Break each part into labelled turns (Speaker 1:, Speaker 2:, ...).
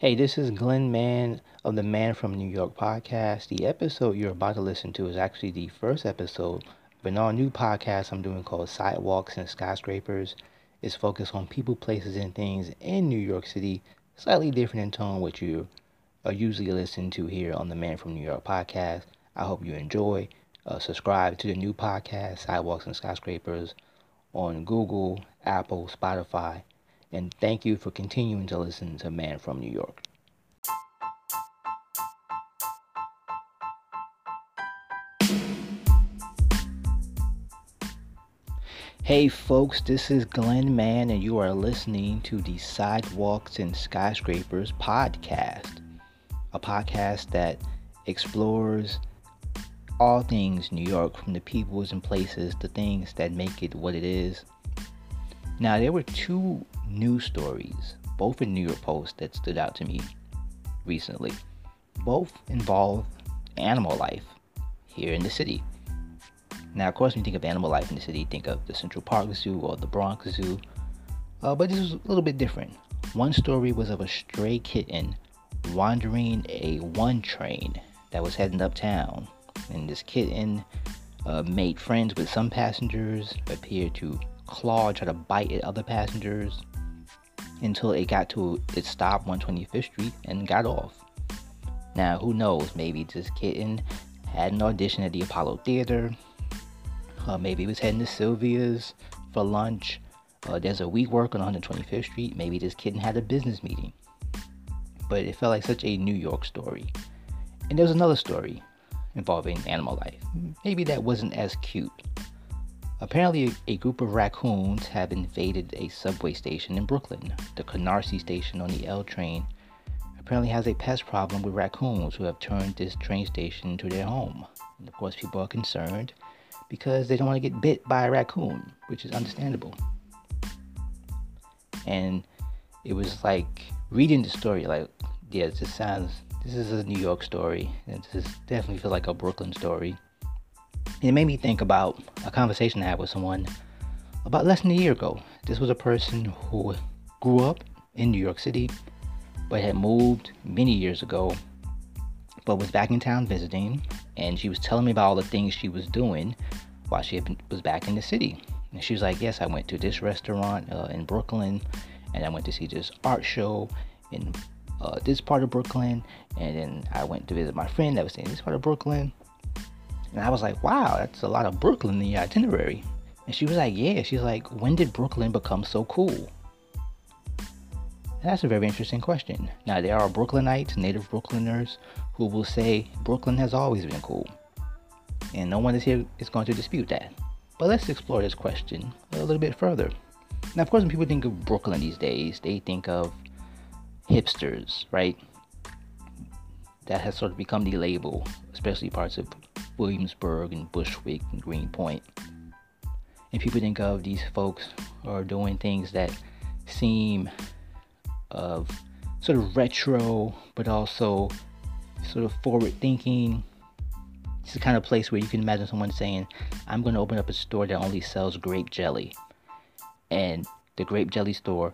Speaker 1: Hey, this is Glenn Mann of the Man from New York podcast. The episode you're about to listen to is actually the first episode of an all new podcast I'm doing called Sidewalks and Skyscrapers. It's focused on people, places, and things in New York City, slightly different in tone what you are usually listening to here on the Man from New York podcast. I hope you enjoy. Uh, subscribe to the new podcast, Sidewalks and Skyscrapers, on Google, Apple, Spotify and thank you for continuing to listen to Man from New York. Hey folks, this is Glenn Mann, and you are listening to the Sidewalks and Skyscrapers podcast, a podcast that explores all things New York from the peoples and places, the things that make it what it is. Now, there were two news stories, both in New York Post, that stood out to me recently. Both involve animal life here in the city. Now, of course, when you think of animal life in the city, think of the Central Park Zoo or the Bronx Zoo. Uh, but this was a little bit different. One story was of a stray kitten wandering a one train that was heading uptown. And this kitten uh, made friends with some passengers, appeared to claw, try to bite at other passengers, until it got to its stop 125th Street and got off. Now, who knows? Maybe this kitten had an audition at the Apollo Theater. Uh, maybe he was heading to Sylvia's for lunch. Uh, there's a WeWork on 125th Street. Maybe this kitten had a business meeting. But it felt like such a New York story. And there was another story involving animal life. Maybe that wasn't as cute. Apparently, a group of raccoons have invaded a subway station in Brooklyn. The Canarsie station on the L train apparently has a pest problem with raccoons who have turned this train station into their home. And of course, people are concerned because they don't want to get bit by a raccoon, which is understandable. And it was like reading the story, like, yeah, this sounds, this is a New York story. And this is definitely feels like a Brooklyn story it made me think about a conversation I had with someone about less than a year ago. This was a person who grew up in New York City, but had moved many years ago, but was back in town visiting, and she was telling me about all the things she was doing while she been, was back in the city. And she was like, "Yes, I went to this restaurant uh, in Brooklyn, and I went to see this art show in uh, this part of Brooklyn, and then I went to visit my friend that was in this part of Brooklyn." And I was like, wow, that's a lot of Brooklyn in the itinerary. And she was like, yeah. She's like, when did Brooklyn become so cool? And that's a very interesting question. Now, there are Brooklynites, native Brooklyners, who will say Brooklyn has always been cool. And no one is here is going to dispute that. But let's explore this question a little bit further. Now, of course, when people think of Brooklyn these days, they think of hipsters, right? That has sort of become the label, especially parts of Williamsburg and Bushwick and Greenpoint. And people think of these folks are doing things that seem of sort of retro, but also sort of forward thinking. It's the kind of place where you can imagine someone saying, I'm going to open up a store that only sells grape jelly. And the grape jelly store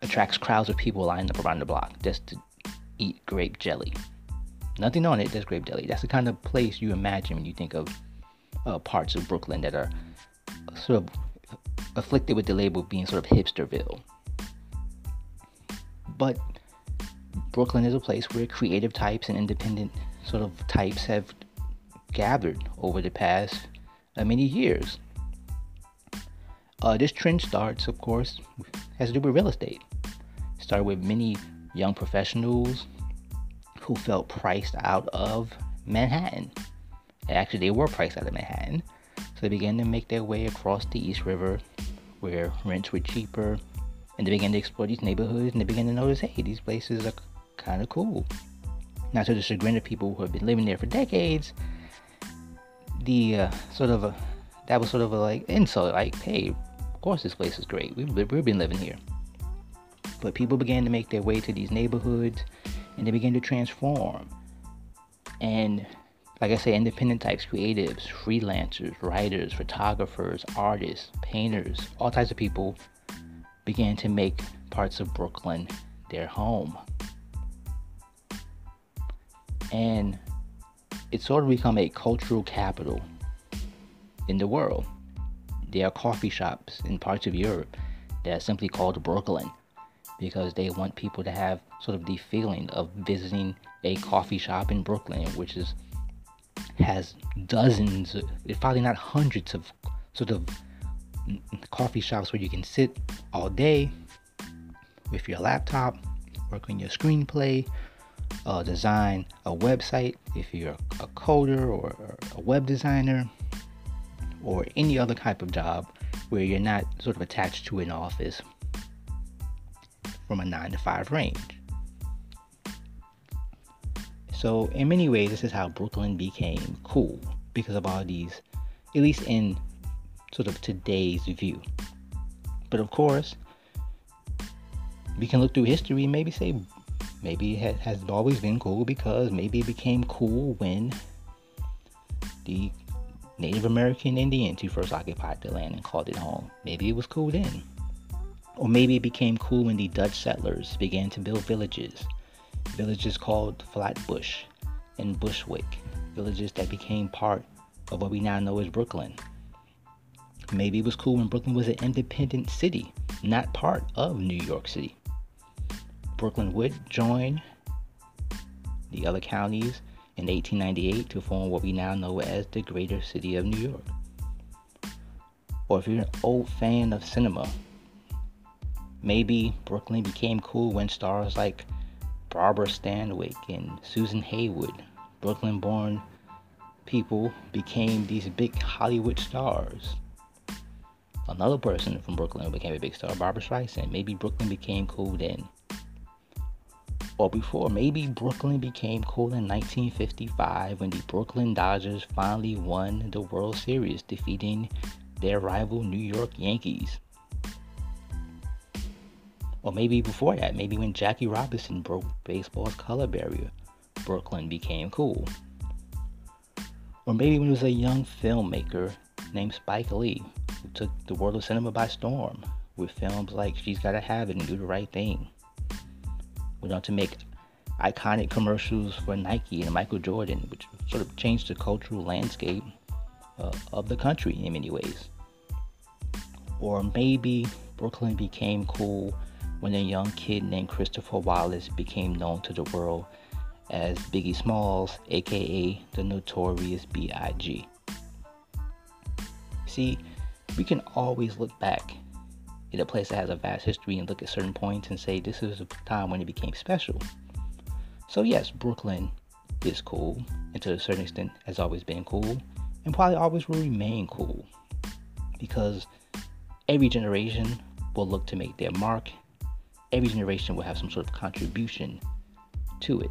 Speaker 1: attracts crowds of people lined up around the block just to eat grape jelly. Nothing on it, That's grape Deli. That's the kind of place you imagine when you think of uh, parts of Brooklyn that are sort of afflicted with the label being sort of hipsterville. But Brooklyn is a place where creative types and independent sort of types have gathered over the past uh, many years. Uh, this trend starts, of course, has to do with real estate. Started with many young professionals who felt priced out of Manhattan. Actually, they were priced out of Manhattan. So they began to make their way across the East River where rents were cheaper. And they began to explore these neighborhoods and they began to notice hey, these places are kind of cool. Now, to the chagrin of people who have been living there for decades, the uh, sort of a, that was sort of a like insult like, hey, of course this place is great. We've, we've been living here. But people began to make their way to these neighborhoods and they begin to transform. And like I say, independent types, creatives, freelancers, writers, photographers, artists, painters, all types of people began to make parts of Brooklyn their home. And it sort of become a cultural capital in the world. There are coffee shops in parts of Europe that are simply called Brooklyn because they want people to have sort of the feeling of visiting a coffee shop in Brooklyn, which is has dozens, if probably not hundreds of sort of coffee shops where you can sit all day with your laptop, work on your screenplay, uh, design a website if you're a coder or a web designer, or any other type of job where you're not sort of attached to an office from a 9 to 5 range. So, in many ways, this is how Brooklyn became cool because of all these, at least in sort of today's view. But of course, we can look through history and maybe say maybe it has always been cool because maybe it became cool when the Native American Indians who first occupied the land and called it home. Maybe it was cool then. Or maybe it became cool when the Dutch settlers began to build villages. Villages called Flatbush and Bushwick. Villages that became part of what we now know as Brooklyn. Maybe it was cool when Brooklyn was an independent city, not part of New York City. Brooklyn would join the other counties in 1898 to form what we now know as the Greater City of New York. Or if you're an old fan of cinema, maybe Brooklyn became cool when stars like Barbara Stanwyck and Susan Hayward, Brooklyn born people, became these big Hollywood stars another person from Brooklyn became a big star, Barbra Streisand. Maybe Brooklyn became cool then. Or before, maybe Brooklyn became cool in 1955 when the Brooklyn Dodgers finally won the World Series, defeating their rival New York Yankees. Or maybe before that, maybe when Jackie Robinson broke baseball's color barrier, Brooklyn became cool. Or maybe when he was a young filmmaker named Spike Lee who took the world of cinema by storm with films like She's Gotta Have It and Do the Right Thing. Went on to make iconic commercials for Nike and Michael Jordan, which sort of changed the cultural landscape uh, of the country in many ways. Or maybe Brooklyn became cool when a young kid named Christopher Wallace became known to the world as Biggie Smalls, aka the notorious B.I.G. See, we can always look back at a place that has a vast history and look at certain points and say this is a time when it became special. So yes, Brooklyn is cool, and to a certain extent has always been cool, and probably always will remain cool. Because every generation will look to make their mark. Every generation will have some sort of contribution to it.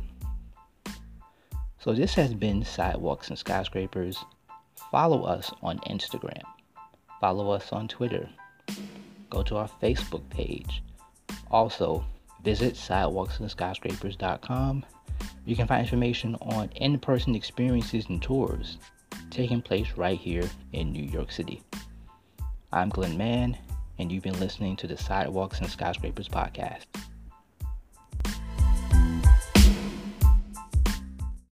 Speaker 1: So this has been Sidewalks and Skyscrapers. Follow us on Instagram Follow us on Twitter. Go to our Facebook page. Also, visit sidewalksandskyscrapers.com. You can find information on in person experiences and tours taking place right here in New York City. I'm Glenn Mann, and you've been listening to the Sidewalks and Skyscrapers podcast.